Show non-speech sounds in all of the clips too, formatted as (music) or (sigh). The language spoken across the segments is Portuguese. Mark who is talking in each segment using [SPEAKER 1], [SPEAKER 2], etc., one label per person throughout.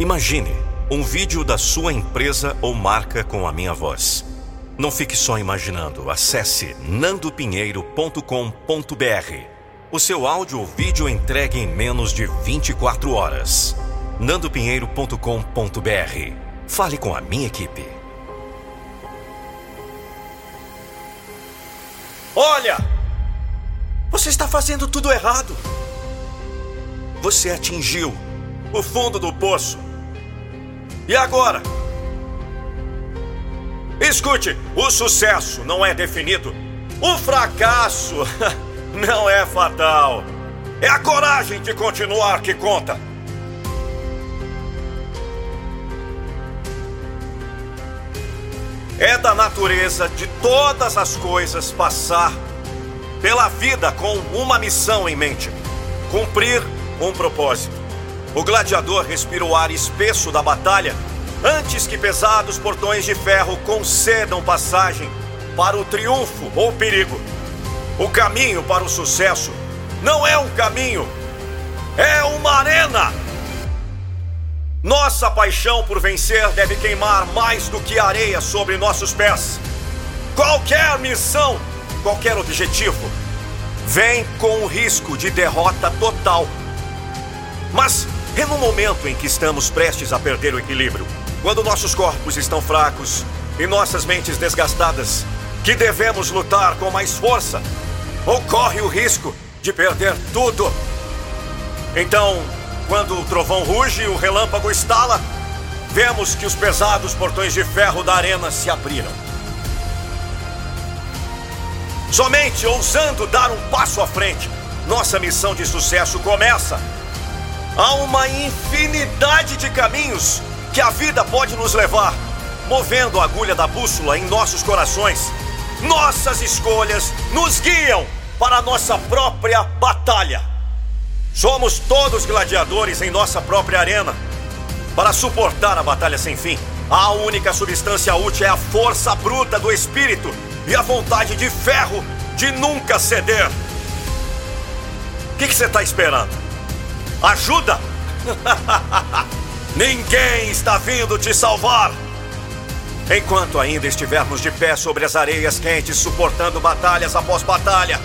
[SPEAKER 1] Imagine um vídeo da sua empresa ou marca com a minha voz. Não fique só imaginando. Acesse nandopinheiro.com.br. O seu áudio ou vídeo entregue em menos de 24 horas. nandopinheiro.com.br. Fale com a minha equipe. Olha! Você está fazendo tudo errado. Você atingiu o fundo do poço. E agora? Escute, o sucesso não é definido. O fracasso (laughs) não é fatal. É a coragem de continuar que conta. É da natureza de todas as coisas passar pela vida com uma missão em mente: cumprir um propósito. O gladiador respira o ar espesso da batalha antes que pesados portões de ferro concedam passagem para o triunfo ou perigo. O caminho para o sucesso não é um caminho, é uma arena. Nossa paixão por vencer deve queimar mais do que areia sobre nossos pés. Qualquer missão, qualquer objetivo, vem com o risco de derrota total. Mas é no momento em que estamos prestes a perder o equilíbrio, quando nossos corpos estão fracos e nossas mentes desgastadas, que devemos lutar com mais força, ou corre o risco de perder tudo. Então, quando o trovão ruge e o relâmpago estala, vemos que os pesados portões de ferro da arena se abriram. Somente ousando dar um passo à frente, nossa missão de sucesso começa. Há uma infinidade de caminhos que a vida pode nos levar, movendo a agulha da bússola em nossos corações. Nossas escolhas nos guiam para a nossa própria batalha. Somos todos gladiadores em nossa própria arena. Para suportar a batalha sem fim, a única substância útil é a força bruta do espírito e a vontade de ferro de nunca ceder. O que, você está esperando? Ajuda! (laughs) Ninguém está vindo te salvar! Enquanto ainda estivermos de pé sobre as areias quentes, suportando batalhas após batalha,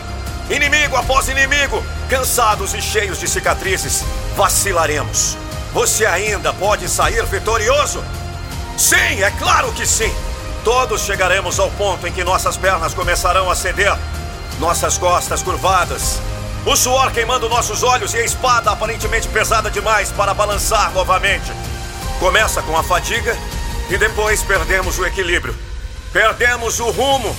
[SPEAKER 1] inimigo após inimigo, cansados e cheios de cicatrizes, vacilaremos. Você ainda pode sair vitorioso? Sim, é claro que sim! Todos chegaremos ao ponto em que nossas pernas começarão a ceder, nossas costas curvadas, o suor queimando nossos olhos e a espada aparentemente pesada demais para balançar novamente. Começa com a fadiga e depois perdemos o equilíbrio. Perdemos o rumo.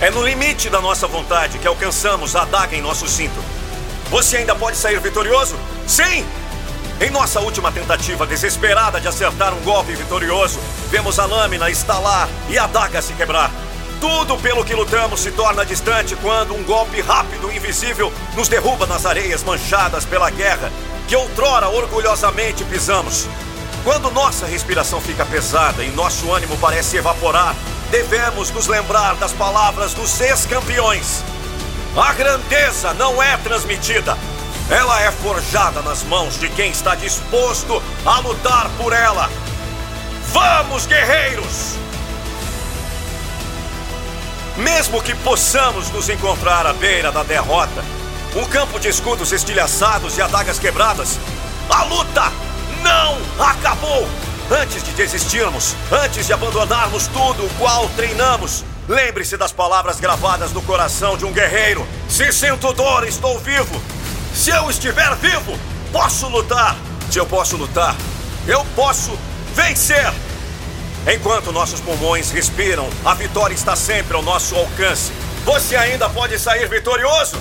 [SPEAKER 1] É no limite da nossa vontade que alcançamos a adaga em nosso cinto. Você ainda pode sair vitorioso? Sim! Em nossa última tentativa desesperada de acertar um golpe vitorioso, vemos a lâmina estalar e a adaga se quebrar. Tudo pelo que lutamos se torna distante quando um golpe rápido e invisível nos derruba nas areias manchadas pela guerra que outrora orgulhosamente pisamos. Quando nossa respiração fica pesada e nosso ânimo parece evaporar, devemos nos lembrar das palavras dos ex-campeões. A grandeza não é transmitida, ela é forjada nas mãos de quem está disposto a lutar por ela. Vamos, guerreiros! Mesmo que possamos nos encontrar à beira da derrota, um campo de escudos estilhaçados e adagas quebradas, a luta não acabou! Antes de desistirmos, antes de abandonarmos tudo o qual treinamos, lembre-se das palavras gravadas no coração de um guerreiro: Se sinto dor, estou vivo. Se eu estiver vivo, posso lutar. Se eu posso lutar, eu posso vencer. Enquanto nossos pulmões respiram, a vitória está sempre ao nosso alcance. Você ainda pode sair vitorioso?